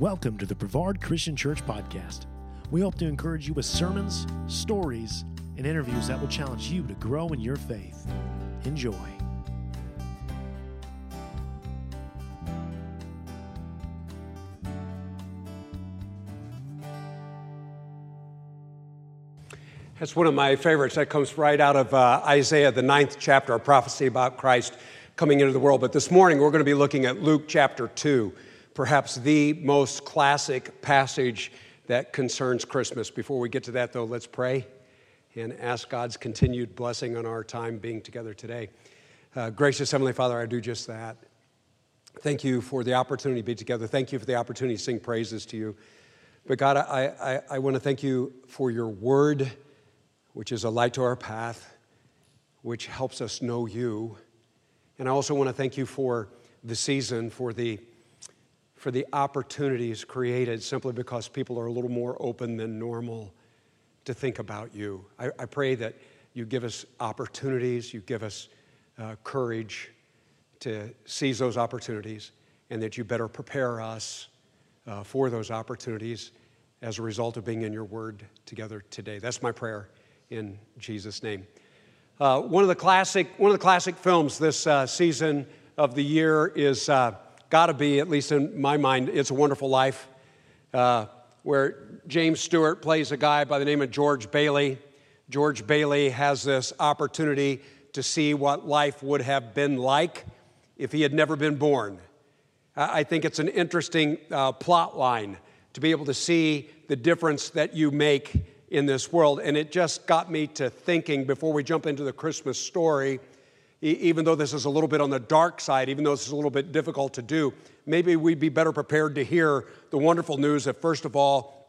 Welcome to the Brevard Christian Church Podcast. We hope to encourage you with sermons, stories, and interviews that will challenge you to grow in your faith. Enjoy. That's one of my favorites. That comes right out of uh, Isaiah, the ninth chapter, a prophecy about Christ coming into the world. But this morning, we're going to be looking at Luke chapter 2, perhaps the most classic passage that concerns Christmas. Before we get to that, though, let's pray and ask God's continued blessing on our time being together today. Uh, gracious Heavenly Father, I do just that. Thank you for the opportunity to be together. Thank you for the opportunity to sing praises to you. But God, I, I, I want to thank you for your word which is a light to our path, which helps us know you. And I also want to thank you for the season, for the, for the opportunities created simply because people are a little more open than normal to think about you. I, I pray that you give us opportunities, you give us uh, courage to seize those opportunities, and that you better prepare us uh, for those opportunities as a result of being in your word together today. That's my prayer in Jesus' name. Uh, one of the classic one of the classic films this uh, season of the year is uh, got to be, at least in my mind, "It's a Wonderful Life," uh, where James Stewart plays a guy by the name of George Bailey. George Bailey has this opportunity to see what life would have been like if he had never been born. I think it's an interesting uh, plot line to be able to see the difference that you make in this world. And it just got me to thinking before we jump into the Christmas story, even though this is a little bit on the dark side, even though this is a little bit difficult to do, maybe we'd be better prepared to hear the wonderful news that, first of all,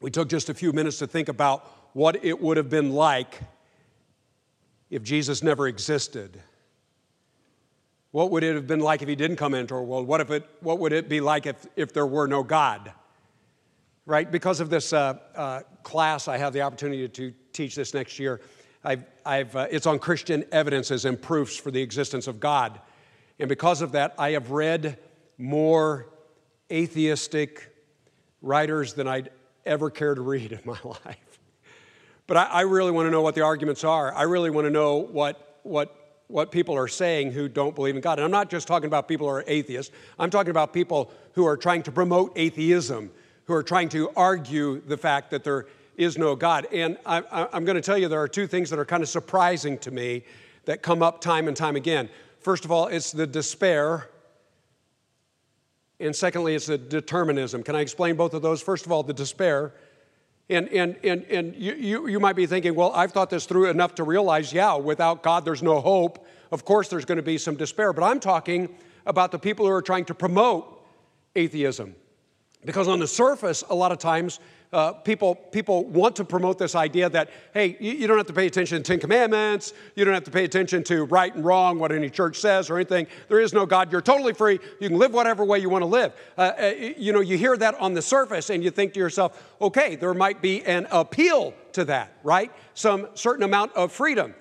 we took just a few minutes to think about what it would have been like if Jesus never existed. What would it have been like if he didn't come into our world? What, if it, what would it be like if, if there were no God? right? Because of this uh, uh, class, I have the opportunity to teach this next year. I've, I've, uh, it's on Christian evidences and proofs for the existence of God. And because of that, I have read more atheistic writers than I'd ever care to read in my life. But I, I really want to know what the arguments are. I really want to know what, what, what people are saying who don't believe in God. And I'm not just talking about people who are atheists, I'm talking about people who are trying to promote atheism who are trying to argue the fact that there is no God. And I, am going to tell you there are two things that are kind of surprising to me that come up time and time again. First of all, it's the despair. And secondly, it's the determinism. Can I explain both of those? First of all, the despair. And, and, and, and you, you, you might be thinking, well, I've thought this through enough to realize, yeah, without God, there's no hope. Of course, there's going to be some despair. But I'm talking about the people who are trying to promote atheism. Because on the surface, a lot of times, uh, people, people want to promote this idea that, hey, you, you, don't have to pay attention to Ten Commandments, you don't have to pay attention to right and wrong, what any church says or anything. There is no God. You're totally free. You can live whatever way you want to live. Uh, uh, you know, you hear that on the surface and you think to yourself, okay, there might be an appeal to that, right? Some certain amount of freedom.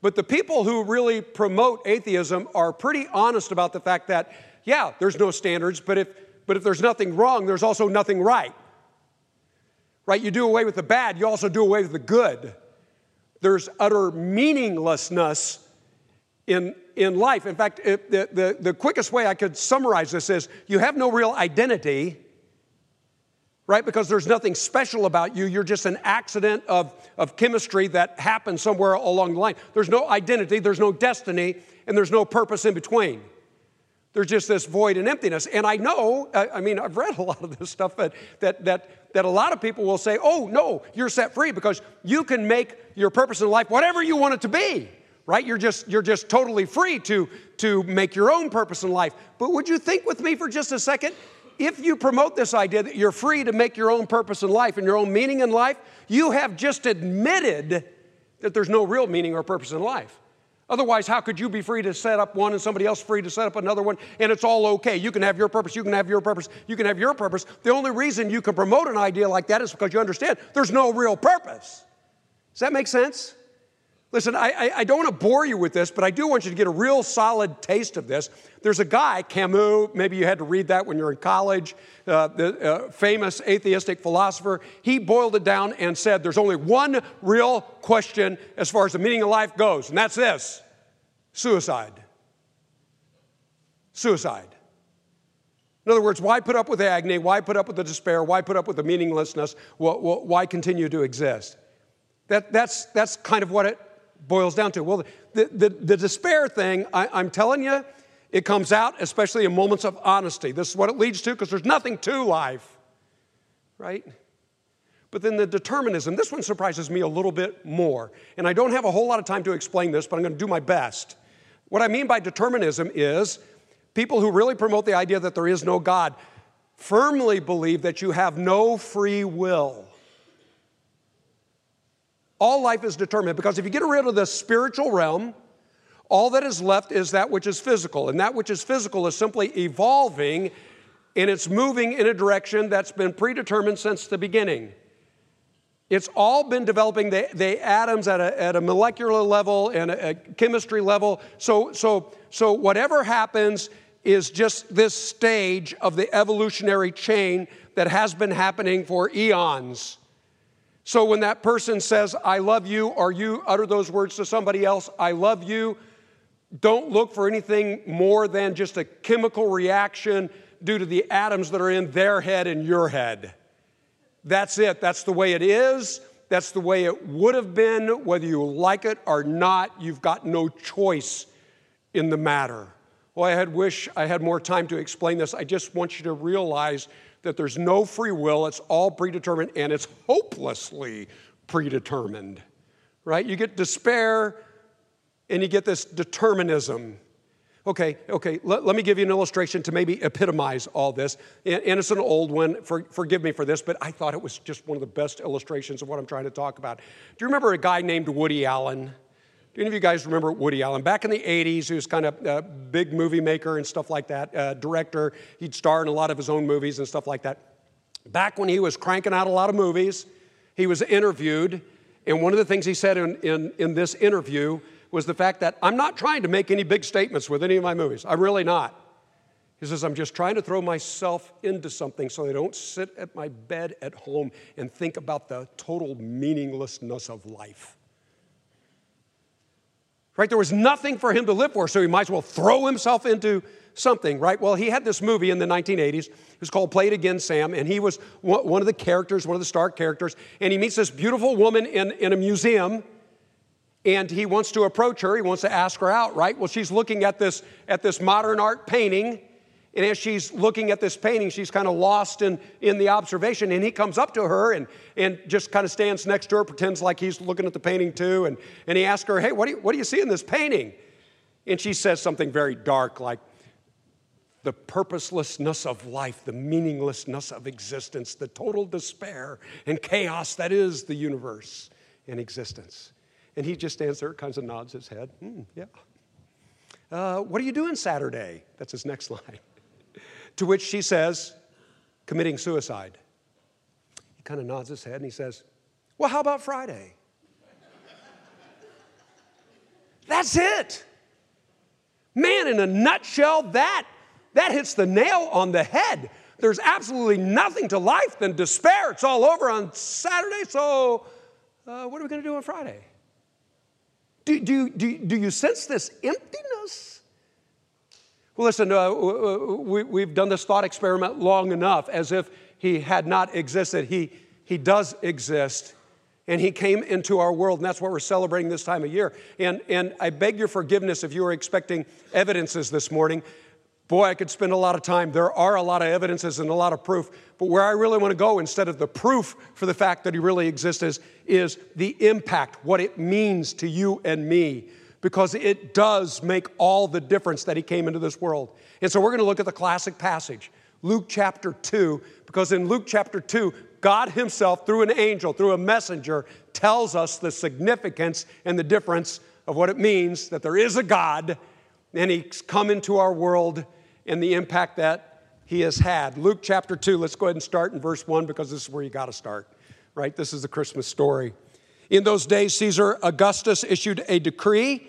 But the people who really promote atheism are pretty honest about the fact that, yeah, there's no standards, but if but if there's nothing wrong, there's also nothing right. Right? You do away with the bad, you also do away with the good. There's utter meaninglessness in, in life. In fact, it, the, the, the quickest way I could summarize this is you have no real identity, right? Because there's nothing special about you. You're just an accident of, of chemistry that happened somewhere along the line. There's no identity, there's no destiny, and there's no purpose in between. There's just this void and emptiness. And I know, I mean, I've read a lot of this stuff that, that, that, that a lot of people will say, oh, no, you're set free because you can make your purpose in life whatever you want it to be, right? You're just, you're just totally free to, to make your own purpose in life. But would you think with me for just a second? If you promote this idea that you're free to make your own purpose in life and your own meaning in life, you have just admitted that there's no real meaning or purpose in life. Otherwise, how could you be free to set up one and somebody else free to set up another one and it's all okay? You can have your purpose, you can have your purpose, you can have your purpose. The only reason you can promote an idea like that is because you understand there's no real purpose. Does that make sense? Listen, I, I, I don't want to bore you with this, but I do want you to get a real solid taste of this. There's a guy, Camus, maybe you had to read that when you're in college, uh, the uh, famous atheistic philosopher. He boiled it down and said there's only one real question as far as the meaning of life goes, and that's this suicide. Suicide. In other words, why put up with the agony? Why put up with the despair? Why put up with the meaninglessness? Why continue to exist? That, that's, that's kind of what it boils down to. Well, the, the, the despair thing, I, I'm telling you, it comes out especially in moments of honesty. This is what it leads to because there's nothing to life, right? But then the determinism, this one surprises me a little bit more. And I don't have a whole lot of time to explain this, but I'm going to do my best. What I mean by determinism is people who really promote the idea that there is no God firmly believe that you have no free will. All life is determined because if you get rid of the spiritual realm, all that is left is that which is physical. And that which is physical is simply evolving and it's moving in a direction that's been predetermined since the beginning. It's all been developing the, the atoms at a, at a molecular level and a, a chemistry level. So, so, so whatever happens is just this stage of the evolutionary chain that has been happening for eons. So when that person says, I love you, or you utter those words to somebody else, I love you, don't look for anything more than just a chemical reaction due to the atoms that are in their head and your head. That's it. That's the way it is. That's the way it would have been, whether you like it or not. You've got no choice in the matter. Well, I had wish I had more time to explain this. I just want you to realize that there's no free will, it's all predetermined, and it's hopelessly predetermined, right? You get despair and you get this determinism. Okay, okay, let, let me give you an illustration to maybe epitomize all this. And, and it's an old one, for, forgive me for this, but I thought it was just one of the best illustrations of what I'm trying to talk about. Do you remember a guy named Woody Allen? Do any of you guys remember Woody Allen? Back in the 80s, he was kind of a big movie maker and stuff like that, uh, director. He'd star in a lot of his own movies and stuff like that. Back when he was cranking out a lot of movies, he was interviewed, and one of the things he said in, in, in this interview was the fact that I'm not trying to make any big statements with any of my movies. I'm really not. He says, I'm just trying to throw myself into something so I don't sit at my bed at home and think about the total meaninglessness of life. Right? There was nothing for him to live for, so he might as well throw himself into something, right? Well, he had this movie in the 1980s. It was called Play It Again, Sam, and he was one of the characters, one of the star characters. And he meets this beautiful woman in, in a museum, and he wants to approach her. He wants to ask her out, right? Well, she's looking at this, at this modern art painting, and as she's looking at this painting, she's kind of lost in, in the observation. And he comes up to her and, and just kind of stands next to her, pretends like he's looking at the painting too. And, and he asks her, Hey, what do, you, what do you see in this painting? And she says something very dark, like, the purposelessness of life, the meaninglessness of existence, the total despair and chaos that is the universe and existence. And he just stands there, kind of nods his head. Mm, yeah. Uh, what are you doing Saturday? That's his next line. To which she says, committing suicide. He kind of nods his head and he says, Well, how about Friday? That's it. Man, in a nutshell, that, that hits the nail on the head. There's absolutely nothing to life than despair. It's all over on Saturday, so uh, what are we going to do on Friday? Do, do, do, do you sense this emptiness? Well, listen, uh, we, we've done this thought experiment long enough as if he had not existed. He, he does exist, and he came into our world, and that's what we're celebrating this time of year. And, and I beg your forgiveness if you were expecting evidences this morning. Boy, I could spend a lot of time. There are a lot of evidences and a lot of proof, but where I really want to go instead of the proof for the fact that he really exists is, is the impact, what it means to you and me because it does make all the difference that he came into this world. And so we're going to look at the classic passage, Luke chapter 2, because in Luke chapter 2, God Himself, through an angel, through a messenger, tells us the significance and the difference of what it means that there is a God and He's come into our world and the impact that He has had. Luke chapter 2, let's go ahead and start in verse 1 because this is where you got to start, right? This is the Christmas story. In those days, Caesar Augustus issued a decree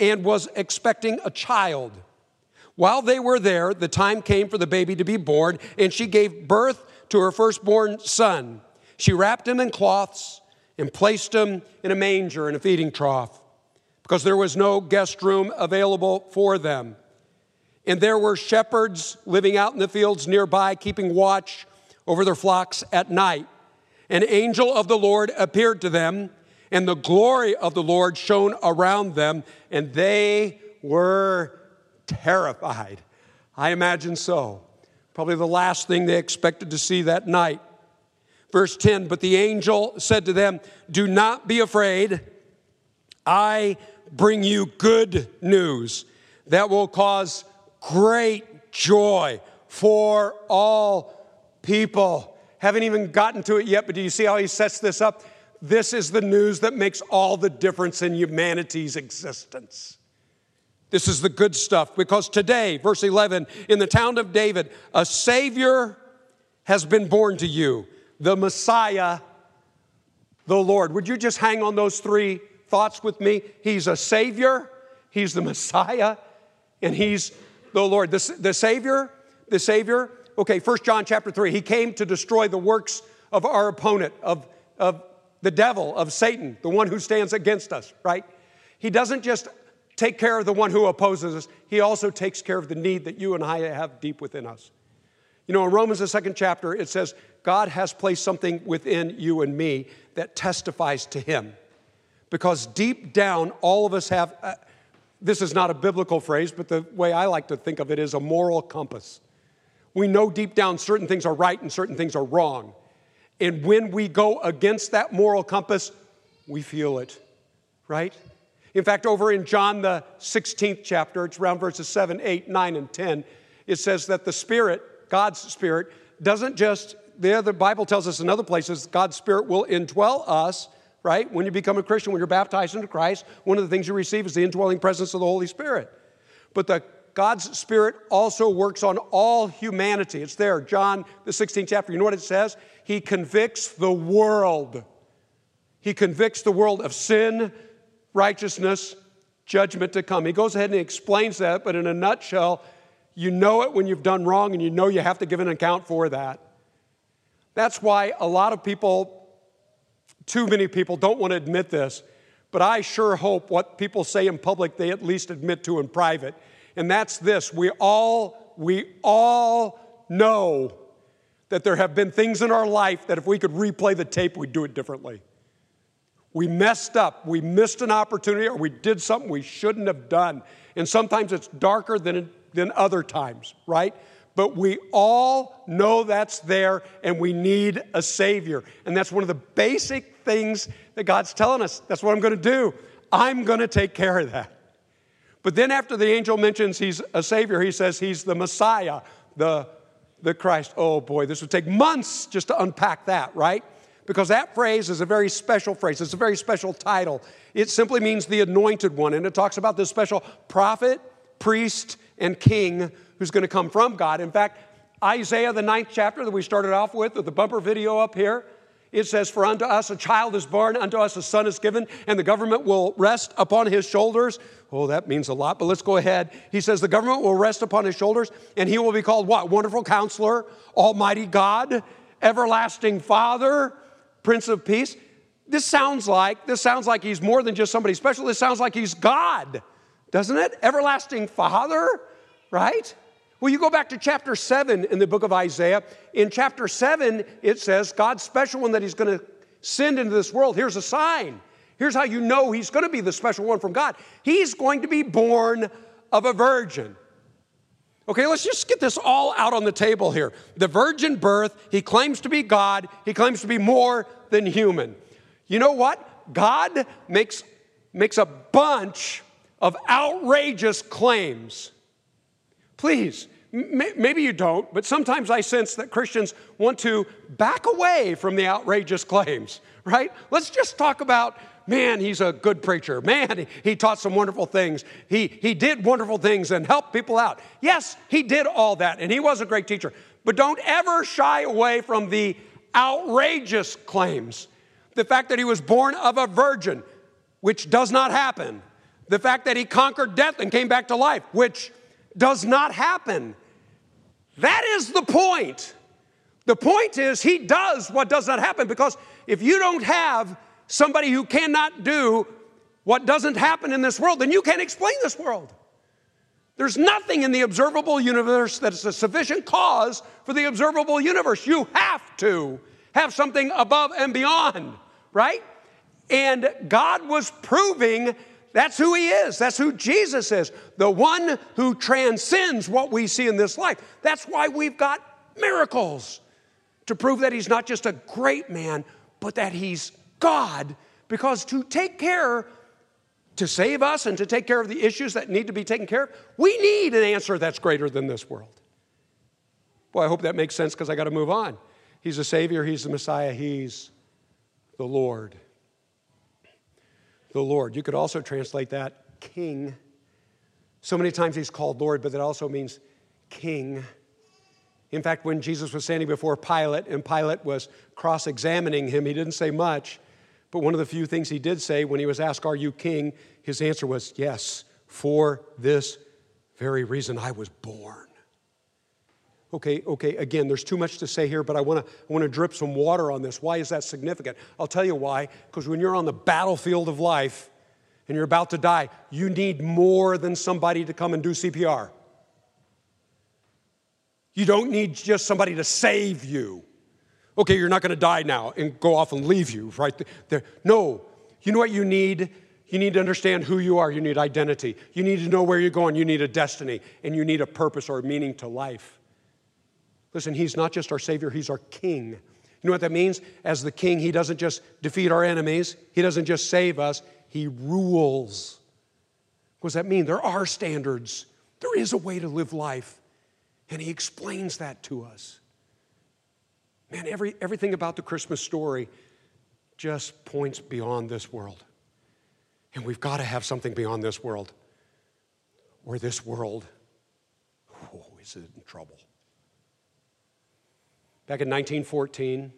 and was expecting a child. While they were there, the time came for the baby to be born, and she gave birth to her firstborn son. She wrapped him in cloths and placed him in a manger in a feeding trough because there was no guest room available for them. And there were shepherds living out in the fields nearby, keeping watch over their flocks at night. An angel of the Lord appeared to them, and the glory of the Lord shone around them, and they were terrified. I imagine so. Probably the last thing they expected to see that night. Verse 10 But the angel said to them, Do not be afraid. I bring you good news that will cause great joy for all people. Haven't even gotten to it yet, but do you see how he sets this up? This is the news that makes all the difference in humanity's existence. This is the good stuff because today, verse 11, in the town of David, a Savior has been born to you, the Messiah, the Lord. Would you just hang on those three thoughts with me? He's a Savior, He's the Messiah, and He's the Lord. The, the Savior, the Savior, okay, First John chapter 3, He came to destroy the works of our opponent, of, of the devil, of Satan, the one who stands against us, right? He doesn't just take care of the one who opposes us, he also takes care of the need that you and I have deep within us. You know, in Romans, the second chapter, it says, God has placed something within you and me that testifies to him. Because deep down, all of us have, uh, this is not a biblical phrase, but the way I like to think of it is a moral compass. We know deep down certain things are right and certain things are wrong. And when we go against that moral compass, we feel it, right? In fact, over in John, the 16th chapter, it's around verses 7, 8, 9, and 10, it says that the Spirit, God's Spirit, doesn't just, the other Bible tells us in other places, God's Spirit will indwell us, right? When you become a Christian, when you're baptized into Christ, one of the things you receive is the indwelling presence of the Holy Spirit. But the God's Spirit also works on all humanity. It's there, John, the 16th chapter. You know what it says? He convicts the world. He convicts the world of sin, righteousness, judgment to come. He goes ahead and explains that, but in a nutshell, you know it when you've done wrong and you know you have to give an account for that. That's why a lot of people, too many people, don't want to admit this, but I sure hope what people say in public they at least admit to in private. And that's this we all, we all know that there have been things in our life that if we could replay the tape, we'd do it differently. We messed up, we missed an opportunity, or we did something we shouldn't have done. And sometimes it's darker than, than other times, right? But we all know that's there and we need a Savior. And that's one of the basic things that God's telling us. That's what I'm going to do. I'm going to take care of that. But then, after the angel mentions he's a Savior, he says he's the Messiah, the, the Christ. Oh boy, this would take months just to unpack that, right? because that phrase is a very special phrase. It's a very special title. It simply means the anointed one, and it talks about this special prophet, priest, and king who's going to come from God. In fact, Isaiah, the ninth chapter that we started off with, with the bumper video up here, it says, For unto us a child is born, unto us a son is given, and the government will rest upon his shoulders. Oh, that means a lot, but let's go ahead. He says, The government will rest upon his shoulders, and he will be called what? Wonderful counselor, Almighty God, Everlasting Father, Prince of Peace. This sounds like this sounds like he's more than just somebody special. This sounds like he's God, doesn't it? Everlasting Father, right? Well, you go back to chapter 7 in the book of Isaiah. In chapter 7, it says God's special one that he's going to send into this world. Here's a sign. Here's how you know he's going to be the special one from God. He's going to be born of a virgin. Okay, let's just get this all out on the table here. The virgin birth, he claims to be God, he claims to be more than human. You know what? God makes, makes a bunch of outrageous claims. Please, maybe you don't, but sometimes I sense that Christians want to back away from the outrageous claims, right? Let's just talk about man, he's a good preacher. Man, he taught some wonderful things. He, he did wonderful things and helped people out. Yes, he did all that, and he was a great teacher. But don't ever shy away from the outrageous claims. The fact that he was born of a virgin, which does not happen. The fact that he conquered death and came back to life, which does not happen. That is the point. The point is, he does what does not happen because if you don't have somebody who cannot do what doesn't happen in this world, then you can't explain this world. There's nothing in the observable universe that's a sufficient cause for the observable universe. You have to have something above and beyond, right? And God was proving that's who He is. That's who Jesus is, the one who transcends what we see in this life. That's why we've got miracles to prove that He's not just a great man, but that He's God. Because to take care, to save us and to take care of the issues that need to be taken care of, we need an answer that's greater than this world. Well, I hope that makes sense because I got to move on. He's a Savior, He's the Messiah, He's the Lord. The Lord. You could also translate that King. So many times He's called Lord, but that also means King. In fact, when Jesus was standing before Pilate and Pilate was cross examining him, he didn't say much. But one of the few things he did say when he was asked, Are you king? His answer was, Yes, for this very reason I was born. Okay, okay, again, there's too much to say here, but I wanna, I wanna drip some water on this. Why is that significant? I'll tell you why. Because when you're on the battlefield of life and you're about to die, you need more than somebody to come and do CPR. You don't need just somebody to save you. Okay, you're not gonna die now and go off and leave you right there. No, you know what you need? You need to understand who you are. You need identity. You need to know where you're going. You need a destiny, and you need a purpose or a meaning to life. Listen, He's not just our Savior, He's our King. You know what that means? As the King, He doesn't just defeat our enemies, He doesn't just save us, He rules. What does that mean? There are standards, there is a way to live life, and He explains that to us. Man, every, everything about the Christmas story just points beyond this world. And we've got to have something beyond this world, or this world oh, is in trouble. Back in 1914, in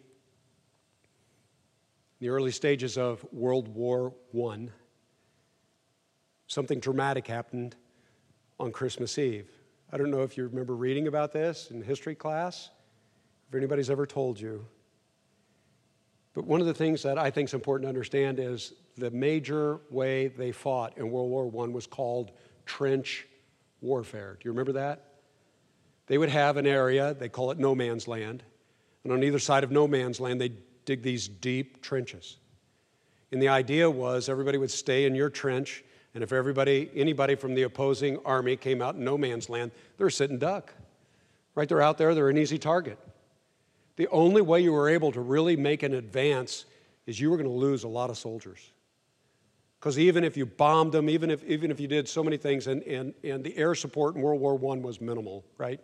the early stages of World War I, something dramatic happened on Christmas Eve. I don't know if you remember reading about this in history class, if anybody's ever told you. But one of the things that I think is important to understand is the major way they fought in World War I was called trench warfare. Do you remember that? They would have an area, they call it no man's land, and on either side of no man's land, they dig these deep trenches. And the idea was everybody would stay in your trench, and if everybody, anybody from the opposing army came out in no man's land, they're sitting duck. Right? They're out there, they're an easy target. The only way you were able to really make an advance is you were going to lose a lot of soldiers. Because even if you bombed them, even if, even if you did so many things, and, and, and the air support in World War I was minimal, right?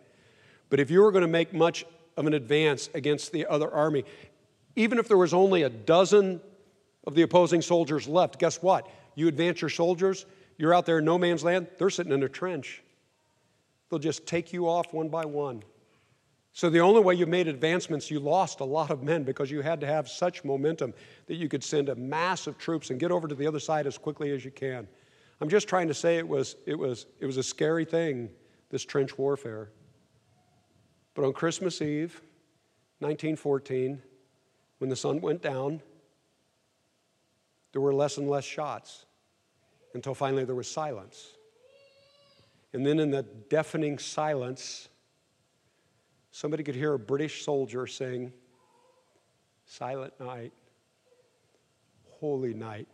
But if you were going to make much of an advance against the other army. Even if there was only a dozen of the opposing soldiers left, guess what? You advance your soldiers, you're out there in no man's land, they're sitting in a trench. They'll just take you off one by one. So, the only way you made advancements, you lost a lot of men because you had to have such momentum that you could send a mass of troops and get over to the other side as quickly as you can. I'm just trying to say it was, it was, it was a scary thing, this trench warfare. But on Christmas Eve, 1914, when the sun went down, there were less and less shots until finally there was silence. And then, in the deafening silence, somebody could hear a British soldier sing, Silent night, holy night,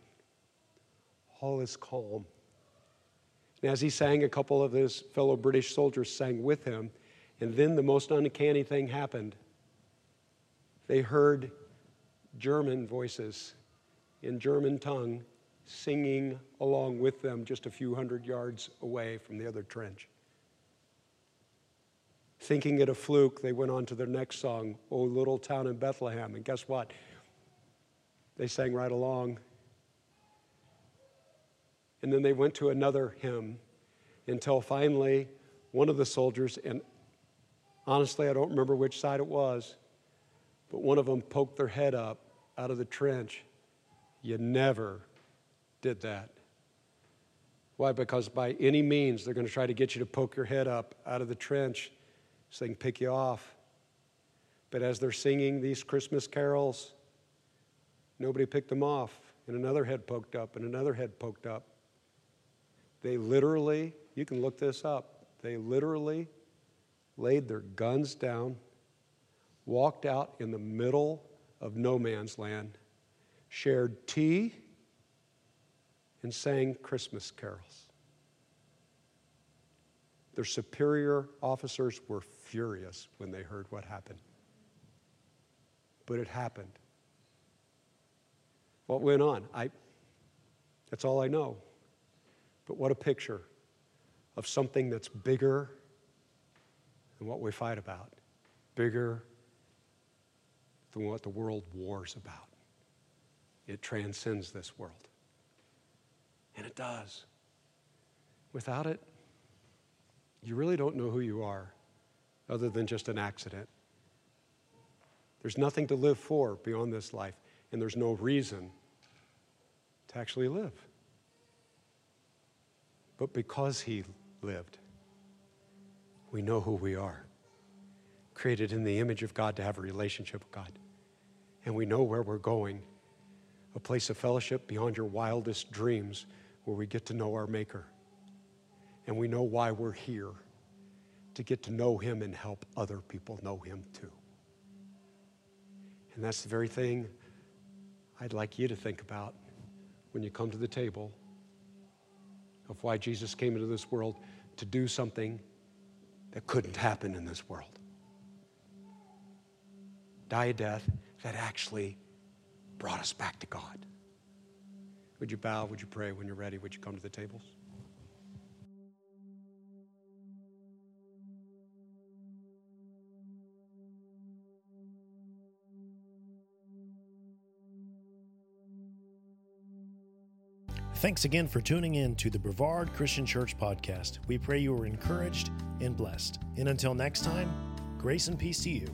all is calm. And as he sang, a couple of his fellow British soldiers sang with him. And then the most uncanny thing happened. They heard German voices in German tongue, singing along with them just a few hundred yards away from the other trench. Thinking it a fluke, they went on to their next song, O Little Town in Bethlehem. And guess what? They sang right along. And then they went to another hymn until finally one of the soldiers, and honestly, I don't remember which side it was, but one of them poked their head up out of the trench. You never did that. Why? Because by any means, they're going to try to get you to poke your head up out of the trench so they can pick you off. But as they're singing these Christmas carols, nobody picked them off, and another head poked up, and another head poked up. They literally, you can look this up, they literally laid their guns down, walked out in the middle of no man's land, shared tea, and sang Christmas carols. Their superior officers were furious when they heard what happened. But it happened. What went on? I, that's all I know. But what a picture of something that's bigger than what we fight about, bigger than what the world wars about. It transcends this world. And it does. Without it, you really don't know who you are other than just an accident. There's nothing to live for beyond this life, and there's no reason to actually live. But because He lived, we know who we are. Created in the image of God to have a relationship with God. And we know where we're going a place of fellowship beyond your wildest dreams where we get to know our Maker. And we know why we're here to get to know Him and help other people know Him too. And that's the very thing I'd like you to think about when you come to the table of why Jesus came into this world to do something that couldn't happen in this world. Die a death that actually brought us back to God. Would you bow? Would you pray? When you're ready, would you come to the tables? Thanks again for tuning in to the Brevard Christian Church podcast. We pray you are encouraged and blessed. And until next time, grace and peace to you.